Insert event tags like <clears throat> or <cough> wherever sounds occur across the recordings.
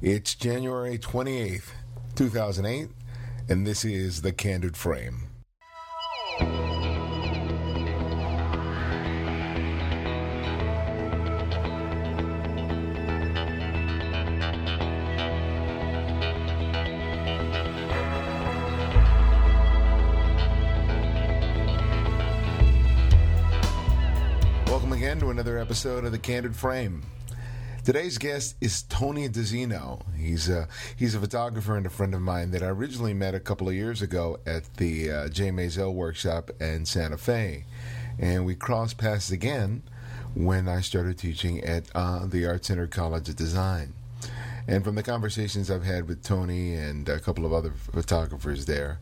It's January 28th, 2008, and this is The Candid Frame. Welcome again to another episode of The Candid Frame. Today's guest is Tony Di Zinno. He's a, he's a photographer and a friend of mine that I originally met a couple of years ago at the uh, Jay Maisel workshop in Santa Fe. And we crossed paths again when I started teaching at uh, the Art Center College of Design. And from the conversations I've had with Tony and a couple of other photographers there,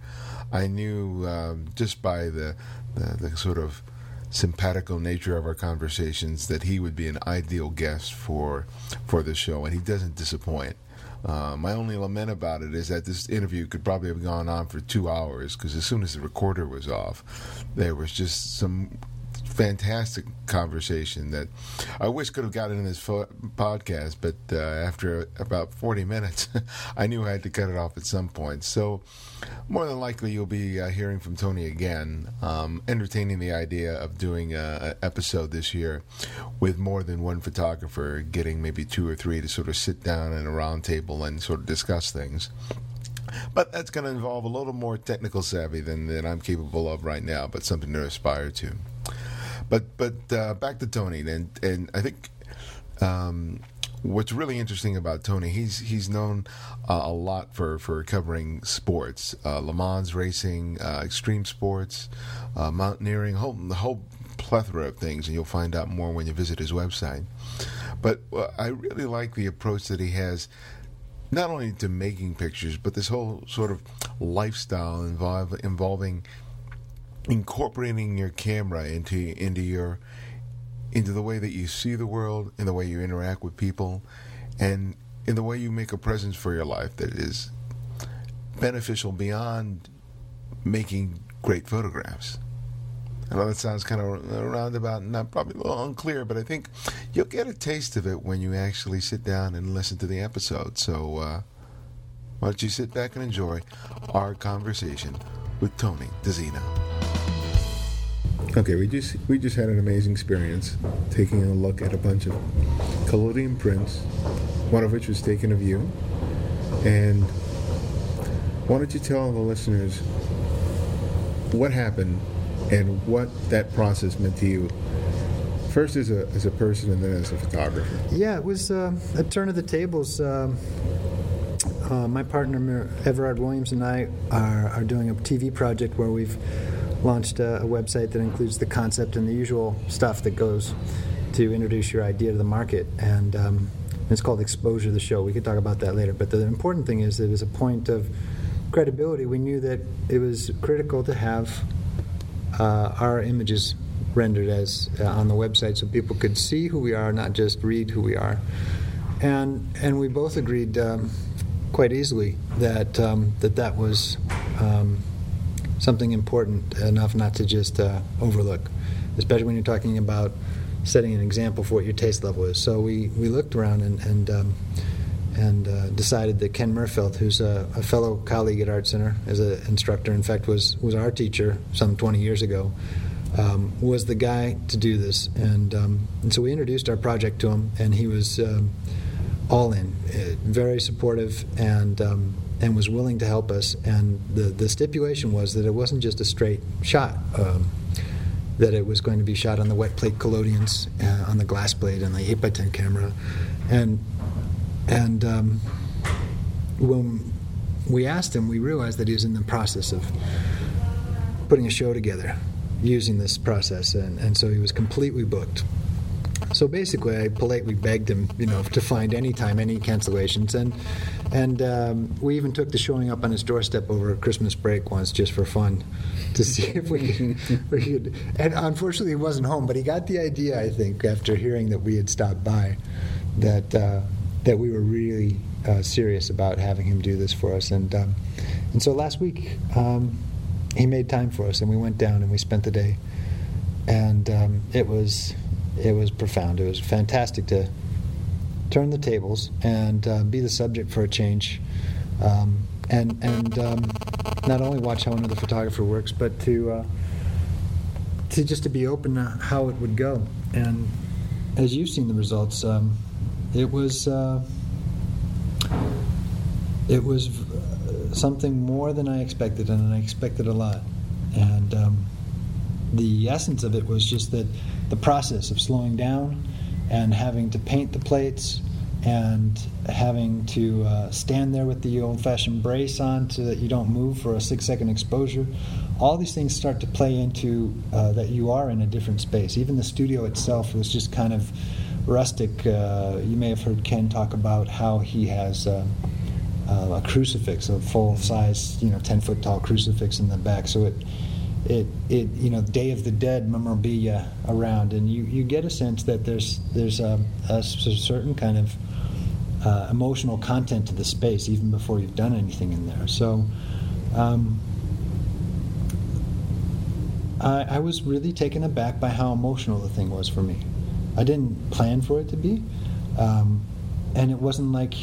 I knew um, just by the, the, the sort of simpatico nature of our conversations that he would be an ideal guest for for the show, and he doesn't disappoint. Uh, my only lament about it is that this interview could probably have gone on for two hours because as soon as the recorder was off, there was just some fantastic conversation that I wish could have gotten in this fo- podcast, but uh, after about 40 minutes, <laughs> I knew I had to cut it off at some point. So, more than likely, you'll be uh, hearing from Tony again, um, entertaining the idea of doing an episode this year with more than one photographer, getting maybe two or three to sort of sit down at a round table and sort of discuss things. But that's going to involve a little more technical savvy than, than I'm capable of right now, but something to aspire to. But but uh, back to Tony, and and I think um, what's really interesting about Tony, he's he's known uh, a lot for, for covering sports, uh, Le Mans racing, uh, extreme sports, uh, mountaineering, whole, the whole plethora of things, and you'll find out more when you visit his website. But uh, I really like the approach that he has. Not only to making pictures, but this whole sort of lifestyle involve, involving incorporating your camera into into your into the way that you see the world, in the way you interact with people, and in the way you make a presence for your life that is beneficial beyond making great photographs. I know that sounds kind of roundabout and not probably a little unclear, but I think you'll get a taste of it when you actually sit down and listen to the episode. So, uh, why don't you sit back and enjoy our conversation with Tony Di Zinno? Okay, we just we just had an amazing experience taking a look at a bunch of collodion prints, one of which was taken of you. And why don't you tell the listeners what happened and what that process meant to you? First as a as a person and then as a photographer. Yeah, it was uh, a turn of the tables. Um, uh, my partner Everard Williams and I are, are doing a TV project where we've launched a, a, website that includes the concept and the usual stuff that goes to introduce your idea to the market. And um, it's called Exposure the Show. We could talk about that later. But the important thing is it was a point of credibility, we knew that it was critical to have uh, our images rendered as uh, on the website so people could see who we are, not just read who we are. And and we both agreed um, quite easily that um, that that was um, something important enough not to just uh, overlook, especially when you're talking about setting an example for what your taste level is. So we, we looked around and and, um, and uh, decided that Ken Merfeld, who's a, a, fellow colleague at Art Center as an instructor, in fact was was our teacher some 20 years ago, um, was the guy to do this. And um, and so we introduced our project to him, and he was um, all in, uh, very supportive and um, and was willing to help us. And the, the stipulation was that it wasn't just a straight shot, um, that it was going to be shot on the wet plate collodions, uh, on the glass plate, and the 8x10 camera. And, and um, when we asked him, we realized that he was in the process of putting a show together using this process, and, and so he was completely booked. So basically, I politely begged him, you know, to find any time, any cancellations, and and um, we even took the showing up on his doorstep over Christmas break once, just for fun, to see <laughs> if we could, we could. And unfortunately, he wasn't home, but he got the idea, I think, after hearing that we had stopped by, that uh, that we were really uh, serious about having him do this for us, and um, and so last week um, he made time for us, and we went down and we spent the day, and um, it was it was profound. It was fantastic to turn the tables and uh, be the subject for a change, um, and and um, not only watch how another photographer works, but to uh, to just to be open to how it would go. And as you've seen the results, um, it was uh, it was uh, something more than I expected, and I expected a lot. And um, the essence of it was just that the process of slowing down and having to paint the plates and having to uh, stand there with the old fashioned brace on so that you don't move for a six second exposure. All these things start to play into uh, that you are in a different space. Even the studio itself was just kind of rustic. Uh, you may have heard Ken talk about how he has. Uh, uh, a crucifix, a full size, you know, ten foot tall crucifix in the back. So it, it, it, you know, Day of the Dead memorabilia around, and you, you get a sense that there's there's a, a certain kind of uh, emotional content to the space even before you've done anything in there. So. Um, I, I was really taken aback by how emotional the thing was for me. I didn't plan for it to be, um, and it wasn't like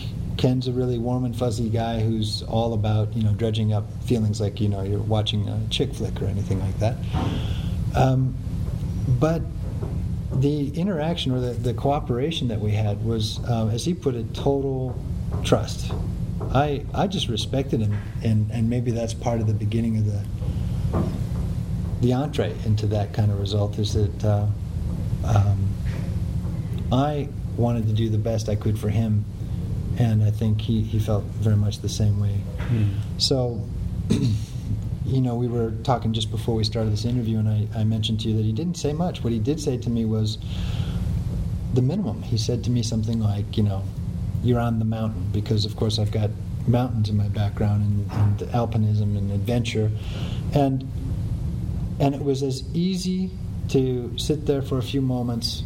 Ken's a really warm and fuzzy guy who's all about you know dredging up feelings like you know you're watching a chick flick or anything like that. Um, but the interaction or the, the cooperation that we had was, um, as he put it, total trust. I I just respected him, and and maybe that's part of the beginning of the the entree into that kind of result is that uh, um, I wanted to do the best I could for him, and I think he, he felt very much the same way. Mm. So <clears throat> you know, we were talking just before we started this interview, and I, I mentioned to you that he didn't say much. What he did say to me was the minimum. He said to me something like, you know, you're on the mountain, because of course I've got mountains in my background and, and alpinism and adventure. And and it was as easy to sit there for a few moments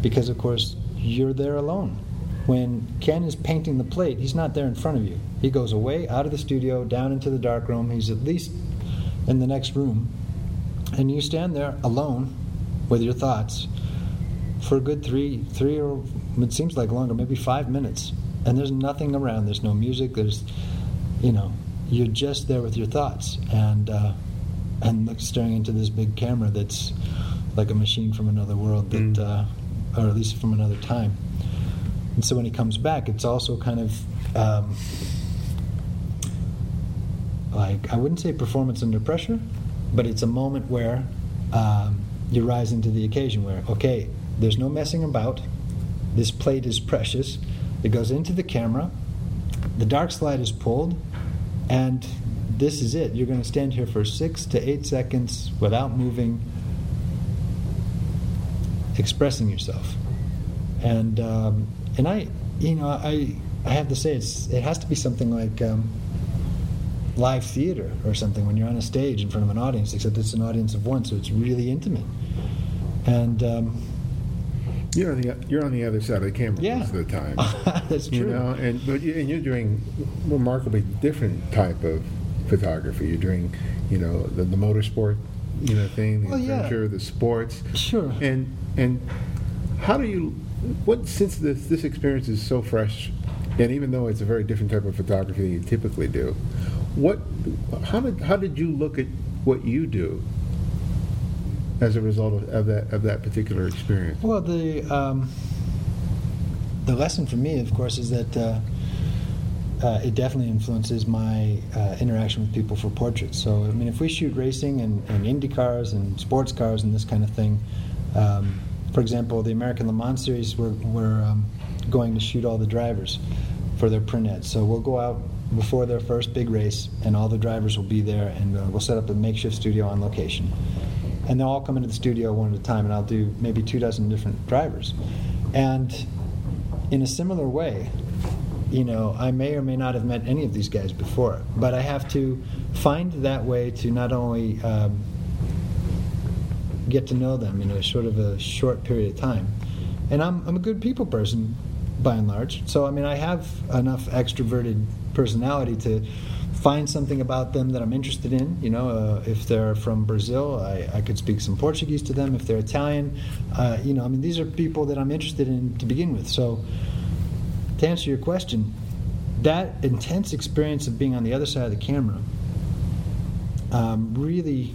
because of course you're there alone. When Ken is painting the plate, he's not there in front of you. He goes away out of the studio, down into the dark room. He's at least in the next room. And you stand there alone with your thoughts for a good three, three or it seems like longer, maybe five minutes. And there's nothing around. There's no music. There's, you know, you're just there with your thoughts and uh, and staring into this big camera that's like a machine from another world that, mm. uh, or at least from another time. And so when he comes back, it's also kind of um, like I wouldn't say performance under pressure, but it's a moment where um, you're rising to the occasion. Where okay, there's no messing about. This plate is precious. It goes into the camera. The dark slide is pulled, and this is it. You're going to stand here for six to eight seconds without moving, expressing yourself. And um, and I, you know, I I have to say it's it has to be something like. Um, live theater or something when you're on a stage in front of an audience, except it's an audience of one, so it's really intimate. And um, you're on the you're on the other side of the camera yeah. most of the time. <laughs> That's true. You know, and but you, and you're doing remarkably different type of photography. You're doing, you know, the, the motorsport, you know, thing, the well, adventure, yeah. the sports. Sure. And and how do you? What since this this experience is so fresh, and even though it's a very different type of photography than you typically do, what? How did how did you look at what you do as a result of, of that of that particular experience? Well, the um, the lesson for me, of course, is that. Uh, uh, it definitely influences my uh, interaction with people for portraits. So, I mean, if we shoot racing and, and Indy cars and sports cars and this kind of thing, um, for example, the American Le Mans Series, we're, we're um, going to shoot all the drivers for their print ads. So we'll go out before their first big race, and all the drivers will be there, and uh, we'll set up a makeshift studio on location. And they'll all come into the studio one at a time, and I'll do maybe two dozen different drivers. And in a similar way, you know, I may or may not have met any of these guys before, but I have to find that way to not only um, get to know them in a sort of a short period of time. And I'm, I'm a good people person by and large. So, I mean, I have enough extroverted personality to find something about them that I'm interested in. You know, uh, if they're from Brazil, I, I, could speak some Portuguese to them. If they're Italian, uh, you know, I mean, these are people that I'm interested in to begin with. So, to answer your question, that intense experience of being on the other side of the camera um, really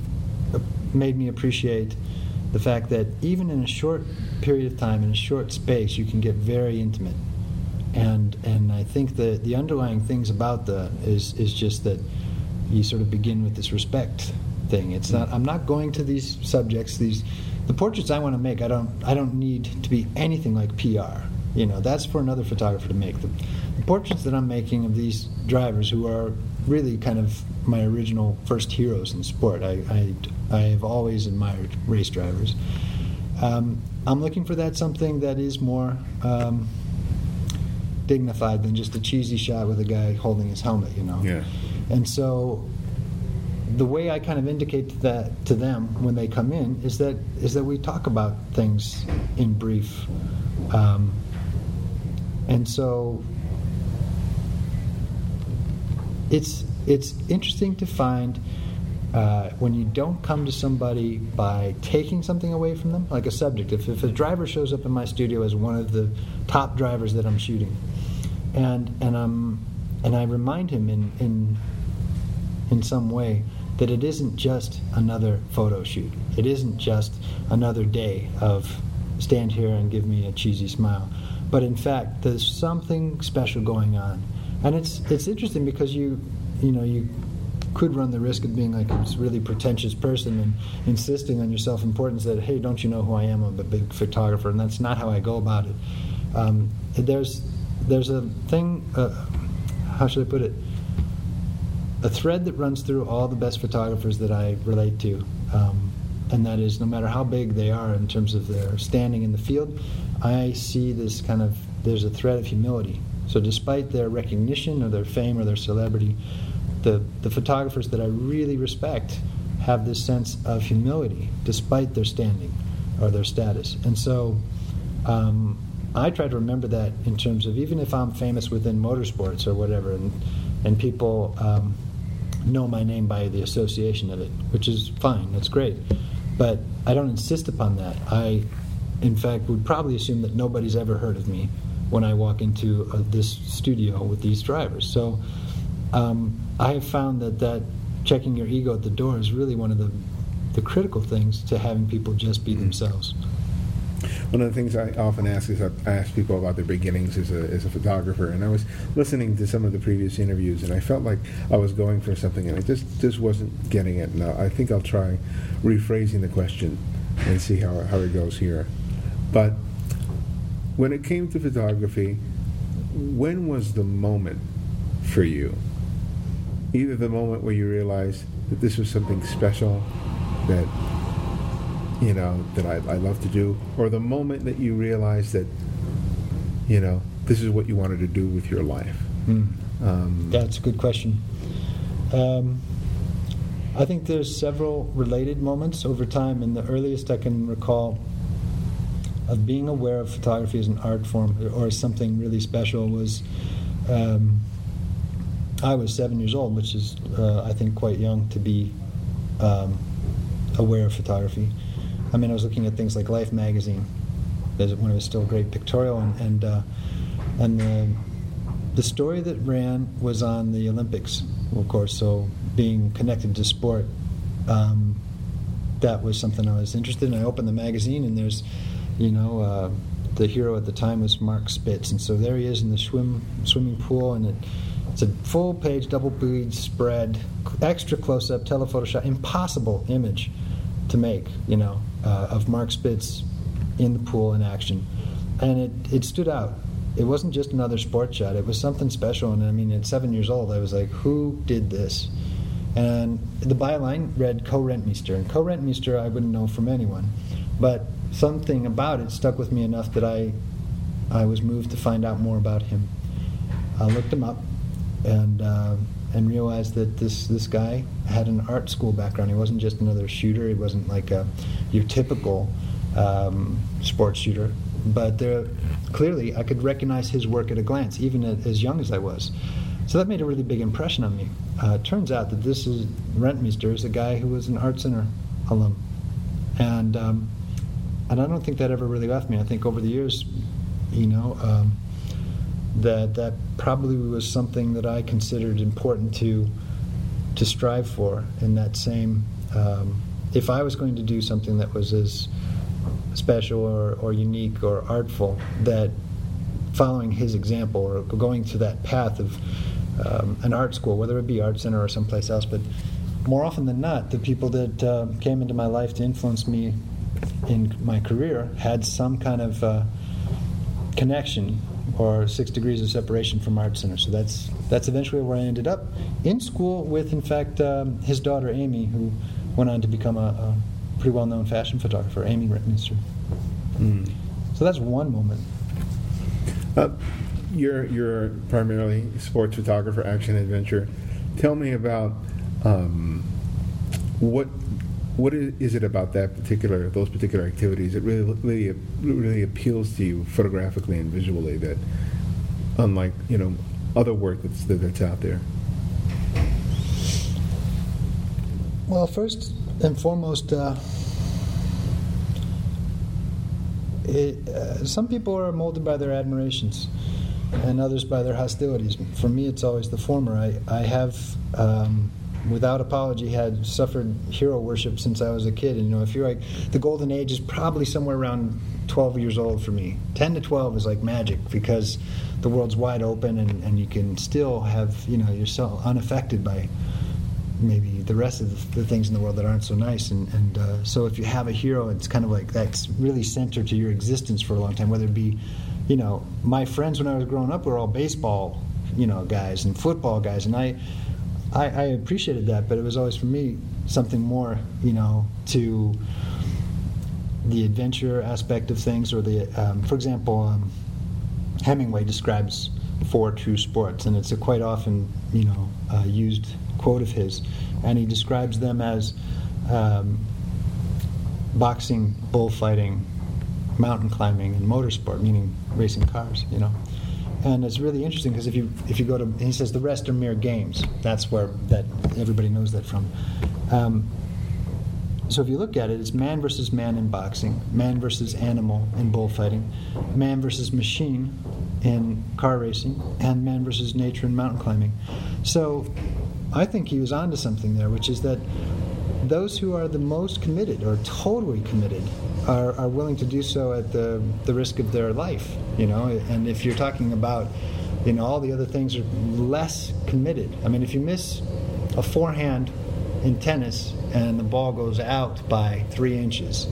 uh, made me appreciate the fact that even in a short period of time, in a short space, you can get very intimate. And and I think the the underlying things about the is is just that you sort of begin with this respect thing. It's not I'm not going to these subjects these the portraits I want to make. I don't I don't need to be anything like PR. You know that's for another photographer to make. The, the portraits that I'm making of these drivers who are really kind of my original first heroes in sport. I, I, I have always admired race drivers. Um, I'm looking for that something that is more um, dignified than just a cheesy shot with a guy holding his helmet, you know. Yeah. And so the way I kind of indicate that to them when they come in is that is that we talk about things in brief, um, and so it's it's interesting to find uh, when you don't come to somebody by taking something away from them, like a subject. If, if a driver shows up in my studio as one of the top drivers that I'm shooting, and and I'm and I remind him in in in some way that it isn't just another photo shoot. It isn't just another day of stand here and give me a cheesy smile. But in fact, there's something special going on. And it's it's interesting because you you know you could run the risk of being like a really pretentious person and insisting on your self-importance that hey don't you know who I am? I'm a big photographer and that's not how I go about it. Um, there's there's a thing uh, how should I put it? A thread that runs through all the best photographers that I relate to um, and that is no matter how big they are in terms of their standing in the field I see this kind of there's a thread of humility so despite their recognition or their fame or their celebrity the, the photographers that I really respect have this sense of humility despite their standing or their status. And so um, I try to remember that in terms of even if I'm famous within motorsports or whatever, and, and people um, know my name by the association of it, which is fine, that's great. But I don't insist upon that. I, in fact, would probably assume that nobody's ever heard of me when I walk into uh, this studio with these drivers. So um, I have found that that checking your ego at the door is really one of the the critical things to having people just be mm-hmm. themselves. One of the things I often ask is I ask people about their beginnings as a, as a photographer, and I was listening to some of the previous interviews, and I felt like I was going for something, and I just just wasn't getting it. Now I think I'll try rephrasing the question and see how how it goes here. But when it came to photography, when was the moment for you either the moment where you realized that this was something special that you know that I, I love to do, or the moment that you realized that you know this is what you wanted to do with your life. Mm. Um, That's a good question. Um, I think there's several related moments over time, and the earliest I can recall of being aware of photography as an art form or something really special was um, I was seven years old, which is, uh, I think, quite young to be um, aware of photography. I mean, I was looking at things like Life magazine, when it was still great pictorial, and and, uh, and the, the story that ran was on the Olympics, of course. So being connected to sport, um, that was something I was interested in. I opened the magazine, and there's, you know. Uh, the hero at the time was Mark Spitz, and so there he is in the swim swimming pool, and it it's a full page double page spread, extra close up, telephoto shot, impossible image to make, you know, uh, of Mark Spitz in the pool in action. And it, it stood out. It wasn't just another sports shot, it was something special. And I mean, at seven years old, I was like, who did this? And the byline read Co Rentmeester. And Co Rentmeester, I wouldn't know from anyone. But something about it stuck with me enough that I, I was moved to find out more about him. I looked him up and uh, and realized that this this guy had an art school background. He wasn't just another shooter. He wasn't like a, your typical um, sports shooter. But there, clearly, I could recognize his work at a glance, even at, as young as I was. So that made a really big impression on me. Uh, turns out that this is Rentmeester is a guy who was an art center alum, and um, and I don't think that ever really left me. I think over the years, you know. Um, that that probably was something that I considered important to to strive for in that same. Um, if I was going to do something that was as special or, or unique or artful, that following his example or going to that path of um, an art school, whether it be Art Center or someplace else, but more often than not, the people that uh, came into my life to influence me in my career had some kind of uh, connection or six degrees of separation from Art Center. So that's that's eventually where I ended up in school with, in fact, um, his daughter Amy, who went on to become a, a pretty well-known fashion photographer, Amy Rentmeester. Mm. So that's one moment. Uh, you're you're primarily sports photographer, action adventure. Tell me about um, what what is it about that particular those particular activities that really really really appeals to you photographically and visually that unlike you know other work that's that's out there? Well first and foremost uh, it, uh, some people are molded by their admirations and others by their hostilities. For me it's always the former. I, I have um, without apology, had suffered hero worship since I was a kid. And you know, if you're like, the golden age is probably somewhere around 12 years old for me. 10 to 12 is like magic because the world's wide open and, and you can still have, you know, you're so unaffected by maybe the rest of the, things in the world that aren't so nice. And, and uh, so if you have a hero, it's kind of like that's really centered to your existence for a long time, whether it be, you know, my friends when I was growing up were all baseball, you know, guys and football guys. And I, I, I appreciated that, but it was always for me something more, you know, to the adventure aspect of things, or the, um, for example, um, Hemingway describes four true sports, and it's a quite often, you know, uh, used quote of his, and he describes them as um, boxing, bullfighting, mountain climbing, and motorsport, meaning racing cars, you know and it's really interesting because if you if you go to he says the rest are mere games. That's where that everybody knows that from. Um, so if you look at it, it's man versus man in boxing, man versus animal in bullfighting, man versus machine in car racing, and man versus nature in mountain climbing. So I think he was onto something there, which is that those who are the most committed or totally committed are, are willing to do so at the, the risk of their life, you know. And if you're talking about, you know, all the other things are less committed. I mean, if you miss a forehand in tennis and the ball goes out by three inches,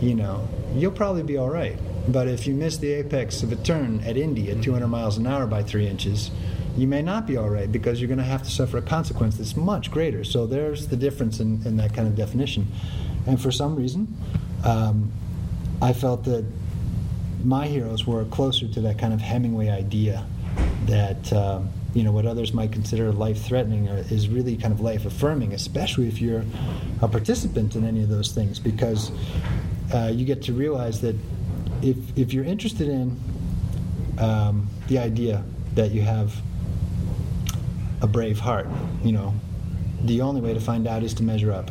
you know, you'll probably be all right. But if you miss the apex of a turn at Indy at 200 miles an hour by three inches, you may not be all right because you're going to have to suffer a consequence that's much greater. So there's the difference in, in that kind of definition. And for some reason, um, I felt that my heroes were closer to that kind of Hemingway idea that um, you know what others might consider life-threatening is really kind of life-affirming, especially if you're a participant in any of those things, because uh, you get to realize that if if you're interested in um, the idea that you have a brave heart, you know, the only way to find out is to measure up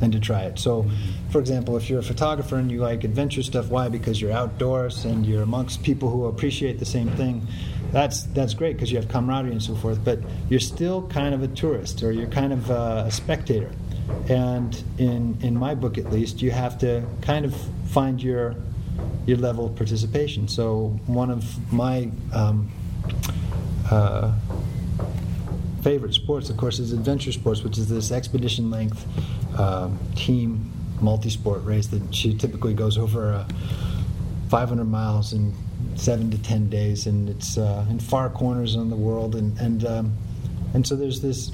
and to try it. So, for example, if you're a photographer and you like adventure stuff, why? Because you're outdoors and you're amongst people who appreciate the same thing. That's that's great because you have camaraderie and so forth. But you're still kind of a tourist or you're kind of uh, a spectator. And in in my book, at least, you have to kind of find your your level of participation. So one of my um, uh, favorite sports, of course, is adventure sports, which is this expedition length um, team multi sport race that she typically goes over uh, 500 miles in seven to 10 days, and it's uh, in far corners in the world. And, and, um, and so there's this,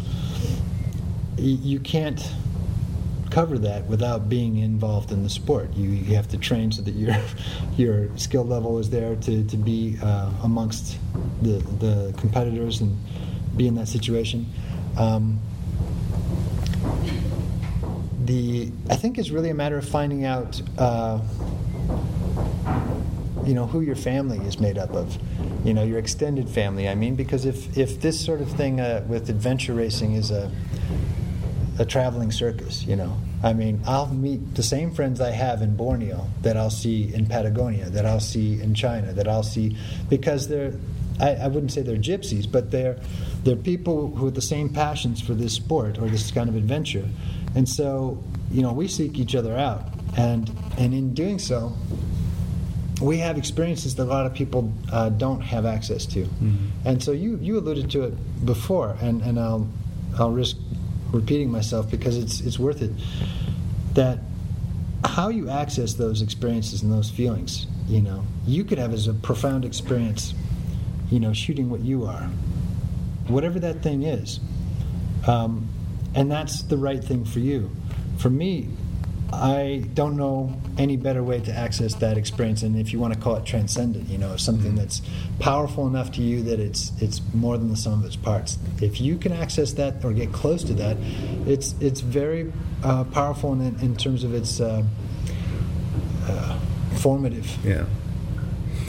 you can't cover that without being involved in the sport. You, you have to train so that your <laughs> your skill level is there to, to be uh, amongst the, the competitors and be in that situation. Um, the I think it's really a matter of finding out, uh, you know, who your family is made up of, you know, your extended family. I mean, because if if this sort of thing uh, with adventure racing is a a traveling circus, you know. I mean, I'll meet the same friends I have in Borneo that I'll see in Patagonia, that I'll see in China, that I'll see because they're I, I wouldn't say they're gypsies, but they're they're people who have the same passions for this sport or this kind of adventure, and so you know we seek each other out, and and in doing so, we have experiences that a lot of people uh, don't have access to, and so you you alluded to it before, and and I'll I'll risk repeating myself because it's it's worth it. That how you access those experiences and those feelings, you know, you could have as a profound experience, you know, shooting what you are, whatever that thing is, um, and that's the right thing for you. For me, I don't know any better way to access that experience, and if you want to call it transcendent, you know, something that's powerful enough to you that it's it's more than the sum of its parts. If you can access that or get close to that, it's it's very uh, powerful in, in terms of its uh, uh, formative Yeah.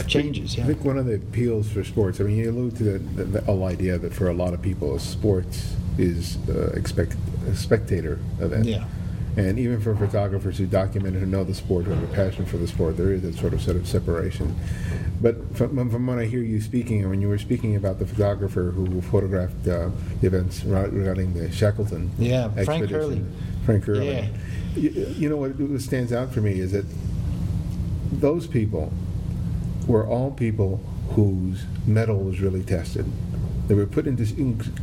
Changes. I think one of the appeals for sports, I mean, you allude to the, the, the whole idea that for a lot of people, sports is uh, expect, a spectator event. Yeah. And even for photographers who document who know the sport, who have a passion for the sport, there is that sort of sort of separation. But from, from what I hear you speaking, and when you were speaking about the photographer who photographed uh, the events regarding the Shackleton Yeah, Frank expedition, Hurley. Frank Hurley. Yeah. You, you know what stands out for me is that those people were all people whose mettle was really tested. They were put into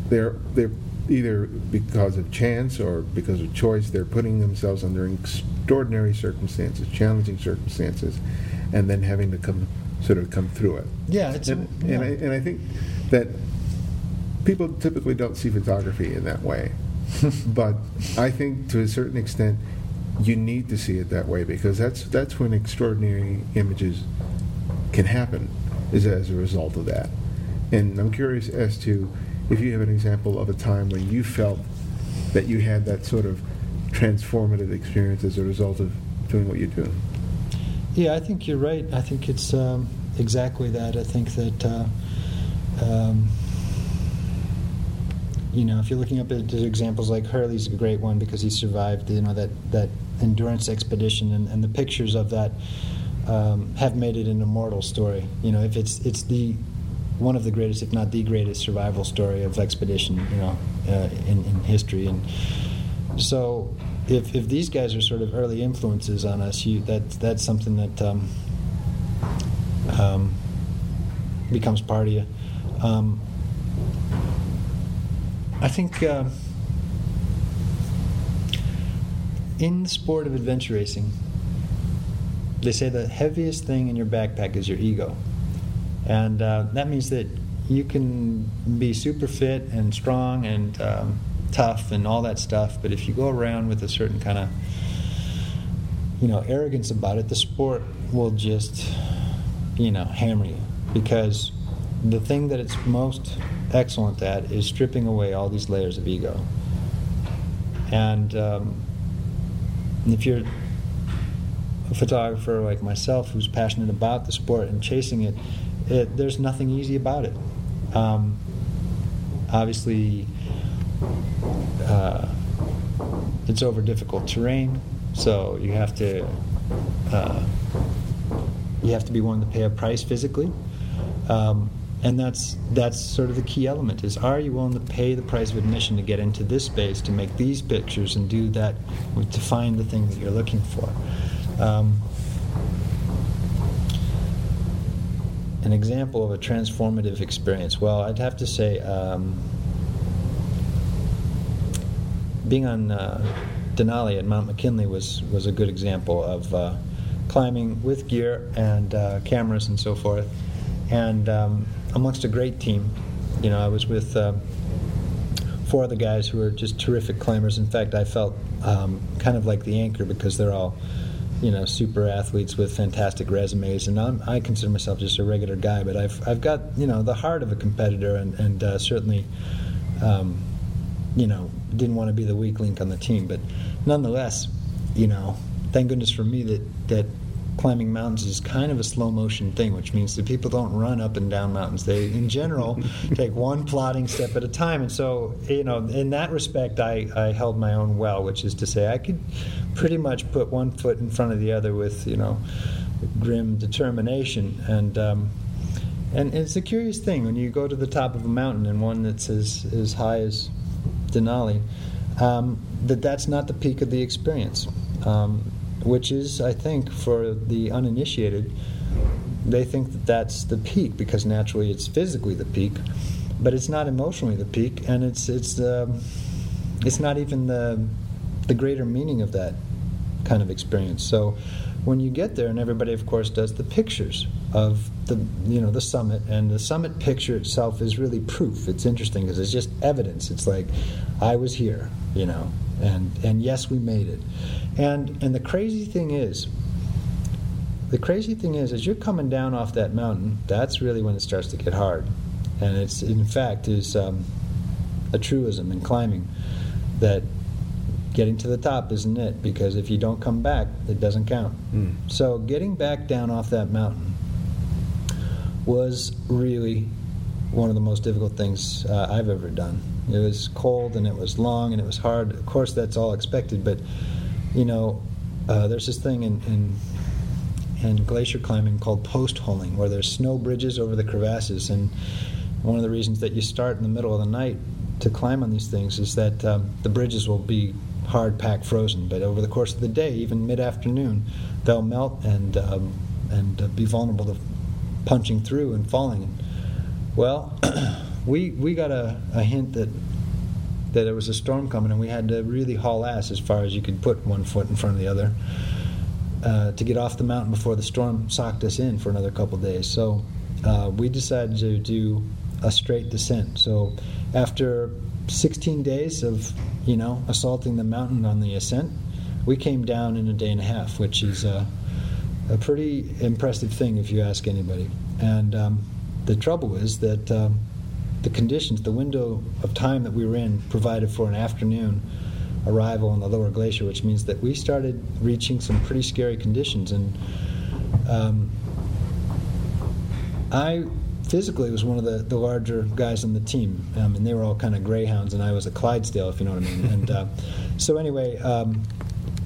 they're they're either because of chance or because of choice. They're putting themselves under extraordinary circumstances, challenging circumstances, and then having to come sort of come through it. Yeah, it's And, yeah. and, I, and I think that people typically don't see photography in that way. <laughs> but I think to a certain extent, you need to see it that way because that's that's when extraordinary images can happen is as a result of that. And I'm curious as to if you have an example of a time when you felt that you had that sort of transformative experience as a result of doing what you do. Yeah, I think you're right. I think it's um, exactly that. I think that, uh, um, you know, if you're looking up at examples like Hurley's a great one because he survived, you know, that, that endurance expedition and, and the pictures of that um, have made it an immortal story. You know, if it's it's the one of the greatest, if not the greatest, survival story of expedition, you know, uh, in, in history. And so, if, if these guys are sort of early influences on us, you that that's something that um, um, becomes part of you. Um, I think uh, in the sport of adventure racing, they say the heaviest thing in your backpack is your ego. And uh, that means that you can be super fit and strong and um, tough and all that stuff, but if you go around with a certain kind of you know arrogance about it, the sport will just you know hammer you because the thing that it's most excellent at is stripping away all these layers of ego. And um, if you're a photographer like myself who's passionate about the sport and chasing it, it there's nothing easy about it. Um, obviously, uh, it's over difficult terrain, so you have to uh, you have to be willing to pay a price physically. Um, and that's that's sort of the key element is are you willing to pay the price of admission to get into this space to make these pictures and do that to find the thing that you're looking for um, an example of a transformative experience well i'd have to say um, being on uh, denali at mount mckinley was was a good example of uh, climbing with gear and uh, cameras and so forth and um, amongst a great team. You know, I was with uh, four other guys who were just terrific climbers. In fact, I felt um, kind of like the anchor because they're all, you know, super athletes with fantastic resumes, and I'm, I consider myself just a regular guy. But I've I've got you know the heart of a competitor, and and uh, certainly, um, you know, didn't want to be the weak link on the team. But nonetheless, you know, thank goodness for me that that climbing mountains is kind of a slow motion thing, which means that people don't run up and down mountains. They, in general, <laughs> take one plodding step at a time. And so, you know, in that respect, I, I held my own well, which is to say, I could pretty much put one foot in front of the other with, you know, grim determination. And um, And it's a curious thing when you go to the top of a mountain and one that's as, as high as Denali, um, that that's not the peak of the experience, um, which is, I think, for the uninitiated, they think that that's the peak because naturally it's physically the peak, but it's not emotionally the peak, and it's it's um, it's not even the the greater meaning of that kind of experience. So when you get there, and everybody, of course, does the pictures of the you know the summit, and the summit picture itself is really proof. It's interesting because it's just evidence. It's like I was here, you know, and and yes, we made it. And and the crazy thing is. The crazy thing is, as you're coming down off that mountain, that's really when it starts to get hard, and it's in fact is um, a truism in climbing that getting to the top isn't it because if you don't come back it doesn't count mm. so getting back down off that mountain was really one of the most difficult things uh, i've ever done it was cold and it was long and it was hard. Of course that's all expected but you know uh, there's this thing in, in glacier climbing called post holing where there's snow bridges over the crevasses. And one of the reasons that you start in the middle of the night to climb on these things is that um, the bridges will be hard packed frozen, but over the course of the day, even mid afternoon, they'll melt and um, and uh, be vulnerable to punching through and falling. Well, <clears throat> we we got a, a hint that that there was a storm coming, and we had to really haul ass as far as you could put one foot in front of the other uh, to get off the mountain before the storm socked us in for another couple days. So uh, we decided to do a straight descent. So after 16 days of you know assaulting the mountain on the ascent, we came down in a day and a half, which is a, a pretty impressive thing if you ask anybody. And um, the trouble is that um, the conditions, the window of time that we were in, provided for an afternoon arrival on the lower glacier, which means that we started reaching some pretty scary conditions. And um, I physically was one of the, the larger guys on the team, um, and they were all kind of greyhounds, and I was a Clydesdale, if you know what I mean. and uh, so anyway, um,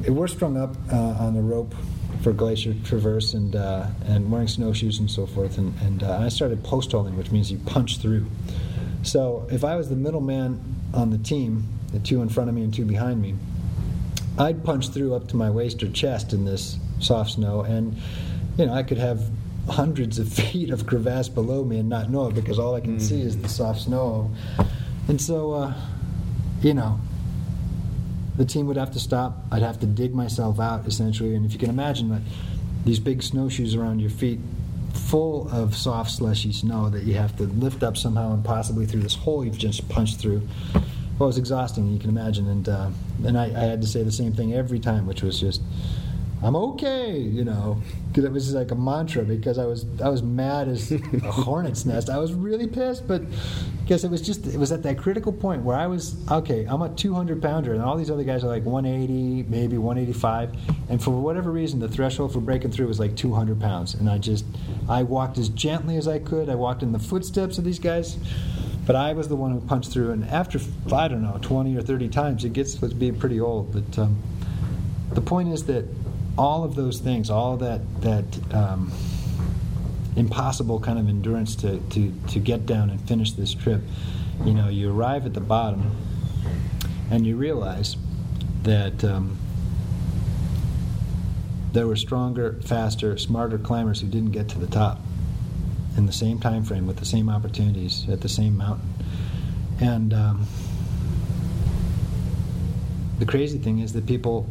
we're strung up uh, on the rope for glacier traverse and uh, and wearing snowshoes and so forth, and, and uh, I started post holing, which means you punch through. So if I was the middle man on the team, the two in front of me and two behind me, I'd punch through up to my waist or chest in this soft snow, and you know I could have hundreds of <laughs> feet of crevasse below me and not know it because all I can mm. see is the soft snow. And so, uh, you know, the team would have to stop. I'd have to dig myself out essentially. And if you can imagine that these big snowshoes around your feet, full of soft, slushy snow that you have to lift up somehow and possibly through this hole you've just punched through. Well, it was exhausting, you can imagine. And, uh, and I, I had to say the same thing every time, which was just I'm okay, you know, because it was like a mantra. Because I was I was mad as a <laughs> hornet's nest. I was really pissed, but because it was just it was at that critical point where I was okay. I'm a 200 pounder, and all these other guys are like 180, maybe 185, and for whatever reason, the threshold for breaking through was like 200 pounds, and I just I walked as gently as I could. I walked in the footsteps of these guys. But I was the one who punched through, and after I don't know 20 or 30 times, it gets to be pretty old. But um, the point is that all of those things, all that that um, impossible kind of endurance to, to, to get down and finish this trip, you know, you arrive at the bottom and you realize that um, there were stronger, faster, smarter climbers who didn't get to the top in the same time frame with the same opportunities at the same mountain. And um, the crazy thing is that people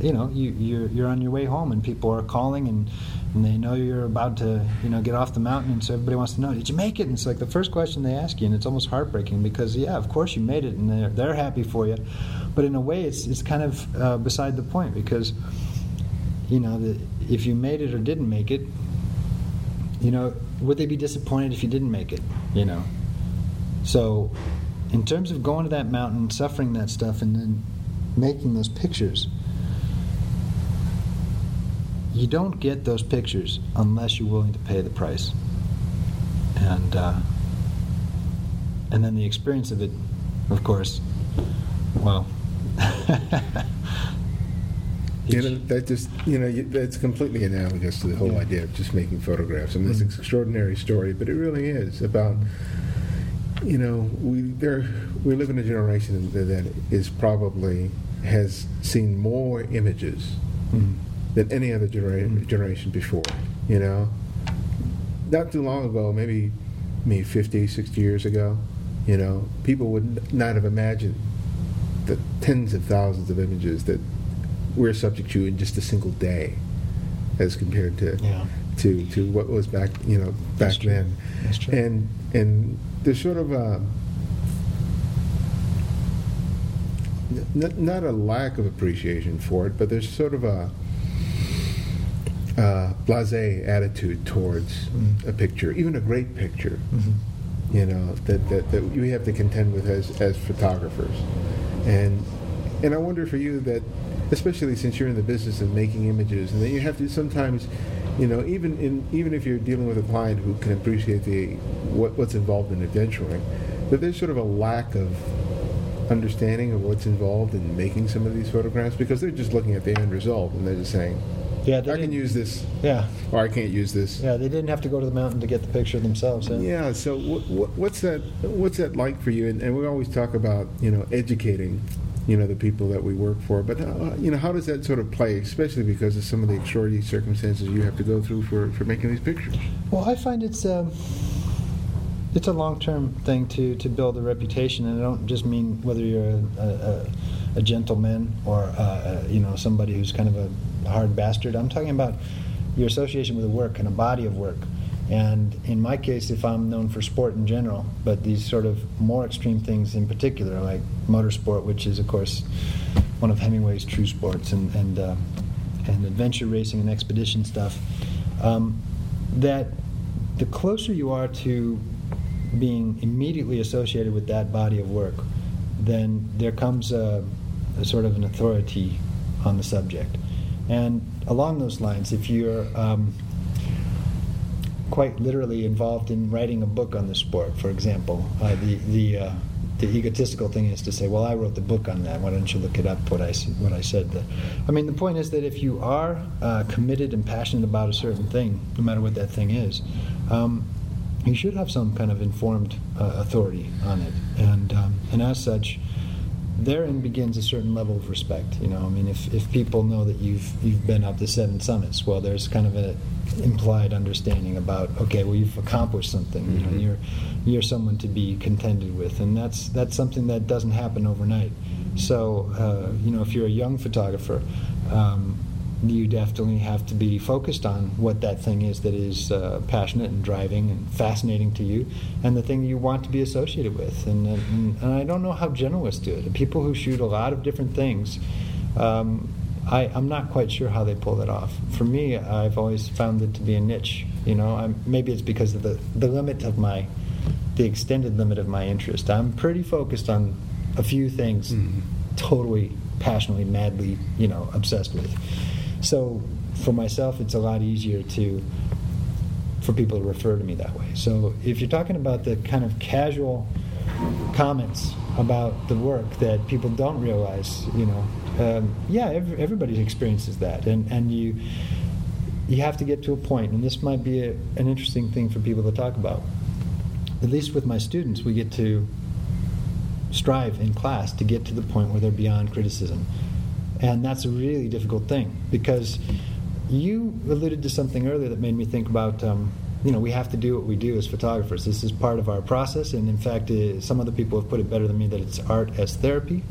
you know you you're, you're on your way home and people are calling and, and they know you're about to you know get off the mountain and so everybody wants to know did you make it? And it's like the first question they ask you and it's almost heartbreaking because yeah of course you made it and they're, they're happy for you. But in a way it's it's kind of uh, beside the point because you know the, if you made it or didn't make it you know would they be disappointed if you didn't make it you know? So in terms of going to that mountain suffering that stuff and then making those pictures you don't get those pictures unless you're willing to pay the price. And uh, and then the experience of it, of course, well, <laughs> You know, that just, you know, that's completely analogous to the whole idea of just making photographs. I mean, it's an extraordinary story, but it really is about, you know, we there we live in a generation that, that is probably has seen more images than any other genera- mm-hmm. generation before. You know, not too long ago, maybe maybe 50, 60 years ago, you know, people would not have imagined the tens of thousands of images that we're subject to in just a single day, as compared to Yeah. to to what was back you know back That's then. That's true. And and there's sort of a n- not a lack of appreciation for it, but there's sort of a uh, blasé attitude towards Mm. a picture, even a great picture. Mhm. You know that, that, that we have to contend with as, as photographers, and and I wonder for you that, especially since you're in the business of making images, and that you have to sometimes, you know, even in even if you're dealing with a client who can appreciate the what, what's involved in adventuring, that there's sort of a lack of understanding of what's involved in making some of these photographs because they're just looking at the end result and they're just saying, Yeah, I can didn't- use this Yeah, or I can't use this. yeah. They didn't have to go to the mountain to get the picture themselves. huh? Yeah. So what, what, what's that? What's that like for you? And, and we always talk about you know educating, you know, the people that we work for. But uh, you know, how does that sort of play, especially because of some of the extraordinary circumstances you have to go through for, for making these pictures? Well, I find it's um, it's a long-term thing to to build a reputation, and I don't just mean whether you're a, a, a gentleman or uh, uh, you know somebody who's kind of a hard bastard. I'm talking about your association with a work and a body of work. And in my case, if I'm known for sport in general, but these sort of more extreme things in particular, like motorsport, which is of course one of Hemingway's true sports, and and uh, and adventure racing and expedition stuff, um, that the closer you are to being immediately associated with that body of work, then there comes a, a sort of an authority on the subject. And along those lines, if you're um, quite literally involved in writing a book on the sport, for example, uh, the the uh, the egotistical thing is to say, "Well, I wrote the book on that. Why don't you look it up? What I what I said." There. I mean, the point is that if you are uh, committed and passionate about a certain thing, no matter what that thing is, um, you should have some kind of informed uh, authority on it, and um, and as such, therein begins a certain level of respect. You know, I mean, if, if people know that you've you've been up to seven summits, well, there's kind of an implied understanding about okay, well, you've accomplished something. You know, you're you're someone to be contended with, and that's that's something that doesn't happen overnight. So, uh, you know, if you're a young photographer. Um, you definitely have to be focused on what that thing is that is uh, passionate and driving and fascinating to you, and the thing you want to be associated with. And, and, and I don't know how generalists do it. People who shoot a lot of different things, um, I, I'm not quite sure how they pull that off. For me, I've always found it to be a niche. You know, I'm, maybe it's because of the, the limit of my, the extended limit of my interest. I'm pretty focused on a few things, totally passionately, madly, you know, obsessed with. So for myself, it's a lot easier to for people to refer to me that way. So if you're talking about the kind of casual comments about the work that people don't realize, you know, um, yeah, every, everybody experiences that, and and you you have to get to a point, and this might be a, an interesting thing for people to talk about. At least with my students, we get to strive in class to get to the point where they're beyond criticism. And that's a really difficult thing because you alluded to something earlier that made me think about, um, you know, we have to do what we do as photographers. This is part of our process. And in fact, uh, some other people have put it better than me that it's art as therapy.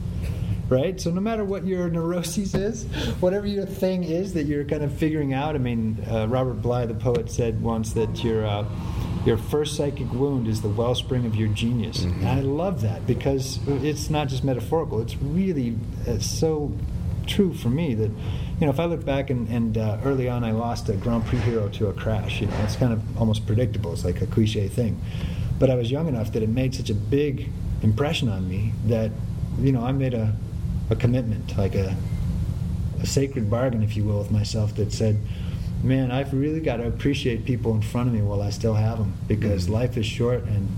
Right? So, no matter what your <laughs> neuroses is, whatever your thing is that you're kind of figuring out, I mean, uh, Robert Bly, the poet, said once that your, uh, your first psychic wound is the wellspring of your genius. And I love that because it's not just metaphorical, it's really uh, so true for me that you know if I look back and, and uh, early on I lost a Grand Prix hero to a crash you know it's kind of almost predictable. It's like a cliche thing. But I was young enough that it made such a big impression on me that you know I made a, a commitment like a, a sacred bargain if you will with myself that said man I've really got to appreciate people in front of me while I still have them because life is short and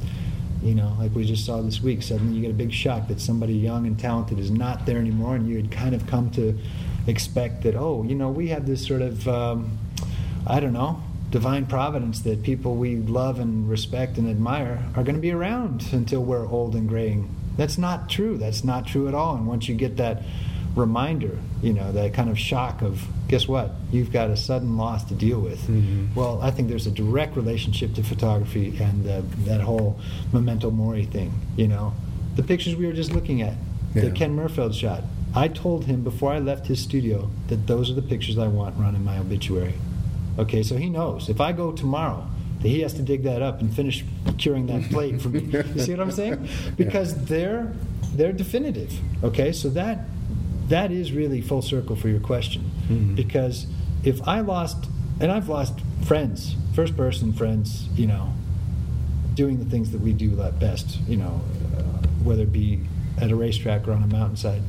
you know, like we just saw this week, suddenly you get a big shock that somebody young and talented is not there anymore, and you had kind of come to expect that oh you know we have this sort of um, I don't know divine providence that people we love and respect and admire are going to be around until we're old and graying. That's not true. That's not true at all. And once you get that reminder, you know, that kind of shock of, guess what? You've got a sudden loss to deal with. Mhm. Well, I think there's a direct relationship to photography and uh, that whole memento mori thing, you know. The pictures we were just looking at, Yeah. that Ken Merfeld shot. I told him before I left his studio that those are the pictures I want run in my obituary. Okay, so he knows. If I go tomorrow, that he has to dig that up and finish curing that plate for me. You see what I'm saying? <laughs> Because they're they're definitive. Okay, so that that is really full circle for your question. Mhm. Because if I lost, and I've lost friends, first person friends, you know, doing the things that we do best, you know, uh, whether it be at a racetrack or on a mountainside.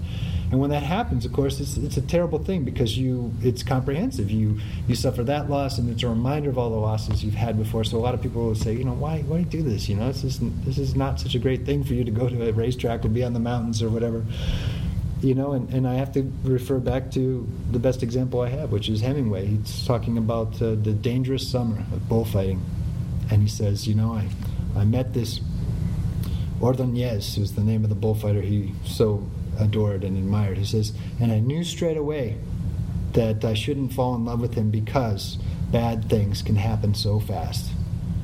And when that happens, of course, it's, it's a terrible thing because you it's comprehensive. You you suffer that loss, and it's a reminder of all the losses you've had before. So a lot of people will say, you know, why why do you do this? You know, this is this is not such a great thing for you to go to a racetrack or be on the mountains or whatever. You know, and, and I have to refer back to the best example I have, which is Hemingway. He's talking about uh, the dangerous summer of bullfighting, and he says, you know, I I met this Ordonez, who's the name of the bullfighter he so adored and admired. He says, and I knew straight away that I shouldn't fall in love with him because bad things can happen so fast.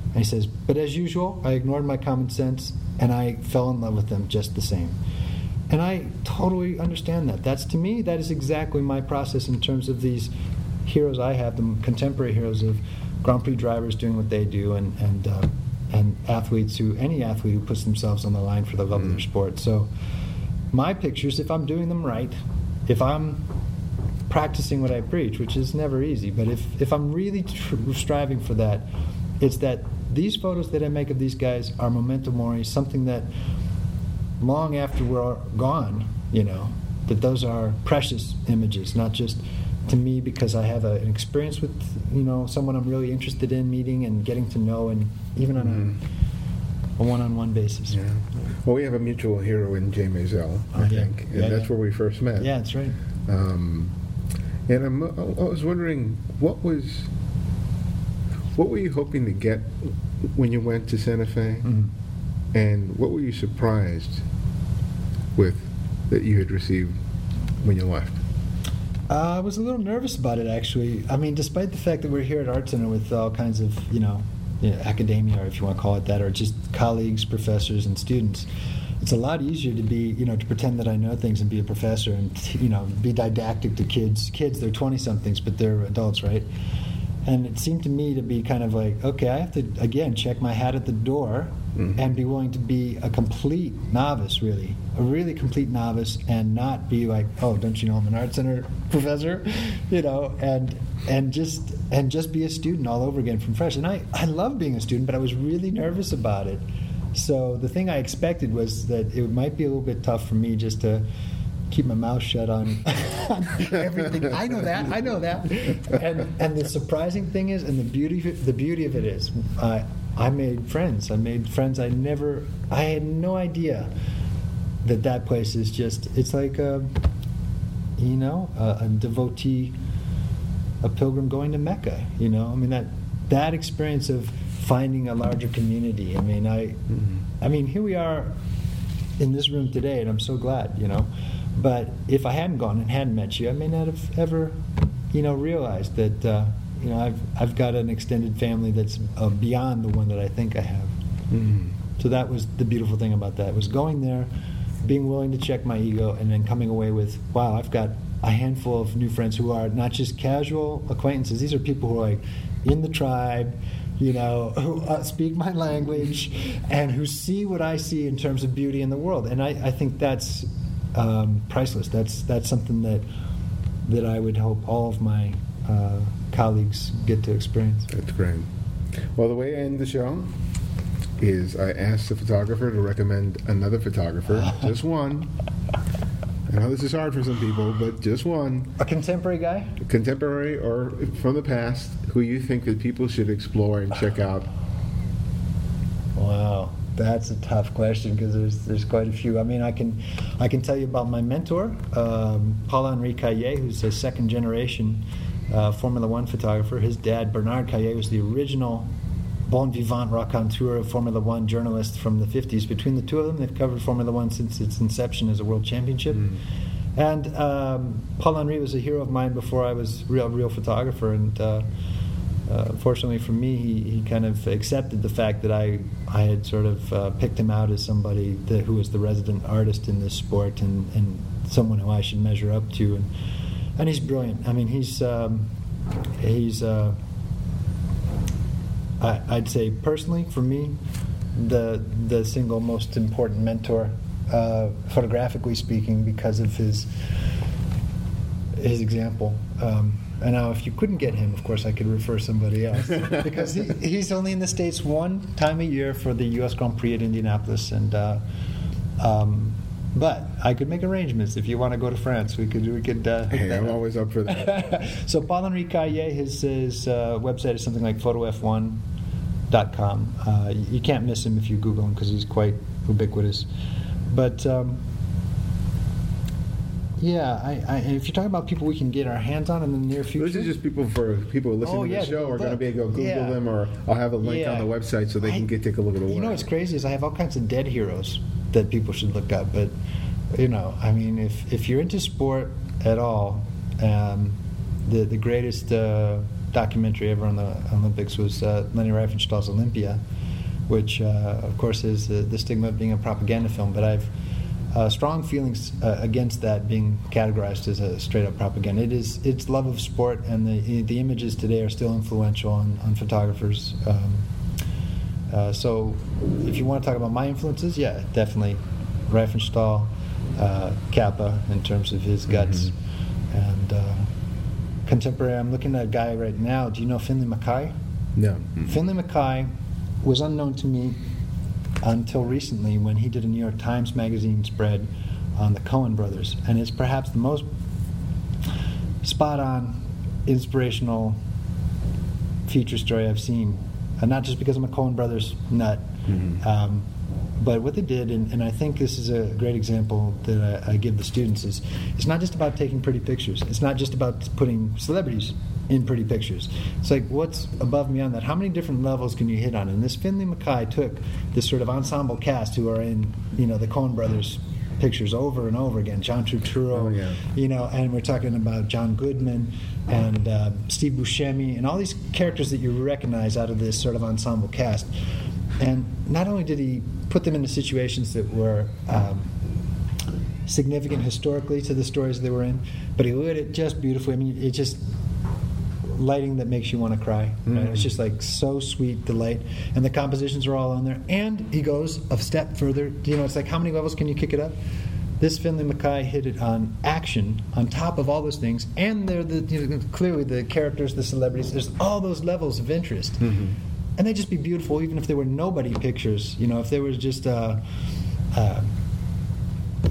And he says, but as usual, I ignored my common sense and I fell in love with him just the same. And I totally understand that. That's to me, that is exactly my process in terms of these heroes I have, the contemporary heroes of Grand Prix drivers doing what they do, and and uh, and athletes who any athlete who puts themselves on the line for the love of their Mm. sport. So my pictures, if I'm doing them right, if I'm practicing what I preach, which is never easy, but if if I'm really tr- striving for that, it's that these photos that I make of these guys are memento mori, something that long after we're gone, you know, that those are precious images, not just to me because I have a, an experience with, you know, someone I'm really interested in meeting and getting to know, and even on Mhm. a, a one-on-one basis. Yeah. Well, we have a mutual hero in Jay Maisel, I yeah. think, and Yeah, that's where we first met. Yeah, that's right. Um, and I'm, I was wondering, what was, what were you hoping to get when you went to Santa Fe, Mhm. and what were you surprised with that you had received when you left? Uh, I was a little nervous about it, actually. I mean, despite the fact that we're here at Art Center with all kinds of, you know, you know, academia, or if you want to call it that, or just colleagues, professors, and students, it's a lot easier to be, you know, to pretend that I know things and be a professor and, you know, be didactic to kids. Kids, they're 20 somethings, but they're adults, right? And it seemed to me to be kind of like, okay, I have to, again, check my hat at the door Mhm. and be willing to be a complete novice, really, a really complete novice, and not be like, oh, don't you know I'm an art center <laughs> professor, you know, and and just and just be a student all over again from fresh. And I I love being a student, but I was really nervous about it. So the thing I expected was that it might be a little bit tough for me just to keep my mouth shut on, <laughs> on everything. I know that. I know that. And and the surprising thing is, and the beauty the beauty of it is, I I made friends. I made friends I never. I had no idea that that place is just. It's like a, you know, a, a devotee, a pilgrim going to Mecca. You know, I mean that that experience of finding a larger community. I mean, I, Mhm. I mean, here we are in this room today, and I'm so glad, you know. But if I hadn't gone and hadn't met you, I may not have ever, you know, realized that, uh, you know, I've I've got an extended family that's uh, beyond the one that I think I have. Mhm. So that was the beautiful thing about that was going there, being willing to check my ego, and then coming away with, wow, I've got a handful of new friends who are not just casual acquaintances. These are people who are like in the tribe, you know, who uh, speak my language, and who see what I see in terms of beauty in the world. And I, I think that's um, priceless. That's that's something that that I would hope all of my uh, colleagues get to experience. That's great. Well, the way I end the show is I ask the photographer to recommend another photographer, <laughs> just one. I know this is hard for some people, but just one, A contemporary guy. contemporary or from the past, who you think that people should explore and check out. Wow. That's a tough question because there's there's quite a few. I mean, I can I can tell you about my mentor, um, Paul Henri Cahier, who's a second generation uh, Formula One photographer. His dad, Bernard Cahier, was the original bon vivant raconteur of Formula One journalist from the 50s. Between the two of them, they've covered Formula One since its inception as a world championship. Mm. And um, Paul Henri was a hero of mine before I was real real photographer, and. Uh, uh, fortunately for me, he, he kind of accepted the fact that I, I had sort of uh, picked him out as somebody that, who was the resident artist in this sport and, and someone who I should measure up to. And, and he's brilliant. I mean, he's, um, he's uh, I, I'd say personally, for me, the, the single most important mentor, uh, photographically speaking, because of his, his example. Um, and now, if you couldn't get him, of course, I could refer somebody else <laughs> because he, he's only in the states one time a year for the U.S. Grand Prix at Indianapolis, and uh, um, but I could make arrangements if you want to go to France. We could we could. Uh, Hey, I'm up. always up for that. <laughs> so Paul Henri Cahier, his, his uh, website is something like photof1.com. Uh, you can't miss him if you Google him because he's quite ubiquitous. But um, yeah, I, I, if you're talking about people we can get our hands on in the near future, This is just people for people who listen Oh, to the yeah, show are going to be able to Google yeah. them, or I'll have a link on the website so they can get take a look at the work. You know what's crazy is I have all kinds of dead heroes that people should look up. But you know, I mean, if if you're into sport at all, um, the the greatest uh, documentary ever on the Olympics was uh, Leni Riefenstahl's Olympia, which uh, of course is the, the stigma of being a propaganda film. But I've uh, strong feelings uh, against that being categorized as a straight up propaganda. It is its love of sport, and the the images today are still influential on, on photographers. Um, uh, so, if you want to talk about my influences, yeah, definitely Riefenstahl, uh, Capa in terms of his guts, and uh, contemporary. I'm looking at a guy right now. Do you know Finlay MacKay? No. Finlay MacKay was unknown to me until recently when he did a New York Times Magazine spread on the Coen brothers, and it's perhaps the most spot on, inspirational feature story I've seen. And not just because I'm a Coen brothers nut, um, but what they did, and, and I think this is a great example that I, I give the students, is it's not just about taking pretty pictures. It's not just about putting celebrities in pretty pictures. It's like what's above and beyond that. How many different levels can you hit on? And this Finlay MacKay took this sort of ensemble cast who are in, you know, the Coen brothers pictures over and over again. John Turturro, Oh, yeah. you know, and we're talking about John Goodman and uh, Steve Buscemi and all these characters that you recognize out of this sort of ensemble cast. And not only did he put them into situations that were um, significant historically to the stories they were in, but he lit it just beautifully. I mean, it just lighting that makes you want to cry. Right? It's just like so sweet, the light, and the compositions are all on there. And he goes a step further. You know, it's like how many levels can you kick it up? This Finlay MacKay hit it on action on top of all those things, and they're the you know, clearly the characters, the celebrities. There's all those levels of interest, and they'd just be beautiful, even if they were nobody pictures. You know, if they were just. Uh, uh,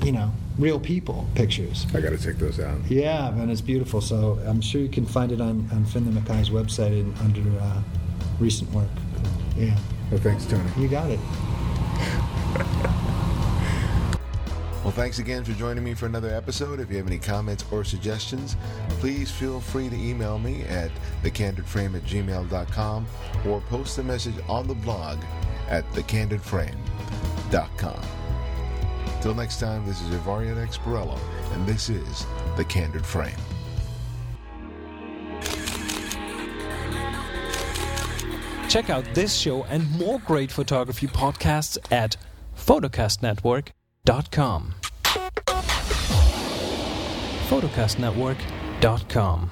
you know, real people pictures. I got to take those out. Yeah, and it's beautiful. So I'm sure you can find it on, on Finlay MacKay's website in, under uh, recent work. Yeah, Well, thanks, Tony. you got it. <laughs> Well, thanks again for joining me for another episode. If you have any comments or suggestions, please feel free to email me at thecandidframe at gmail.com or post a message on the blog at thecandidframe.com. Till next time, this is Ibarionex Perello, and this is The Candid Frame. Check out this show and more great photography podcasts at photocastnetwork.com. photocastnetwork.com.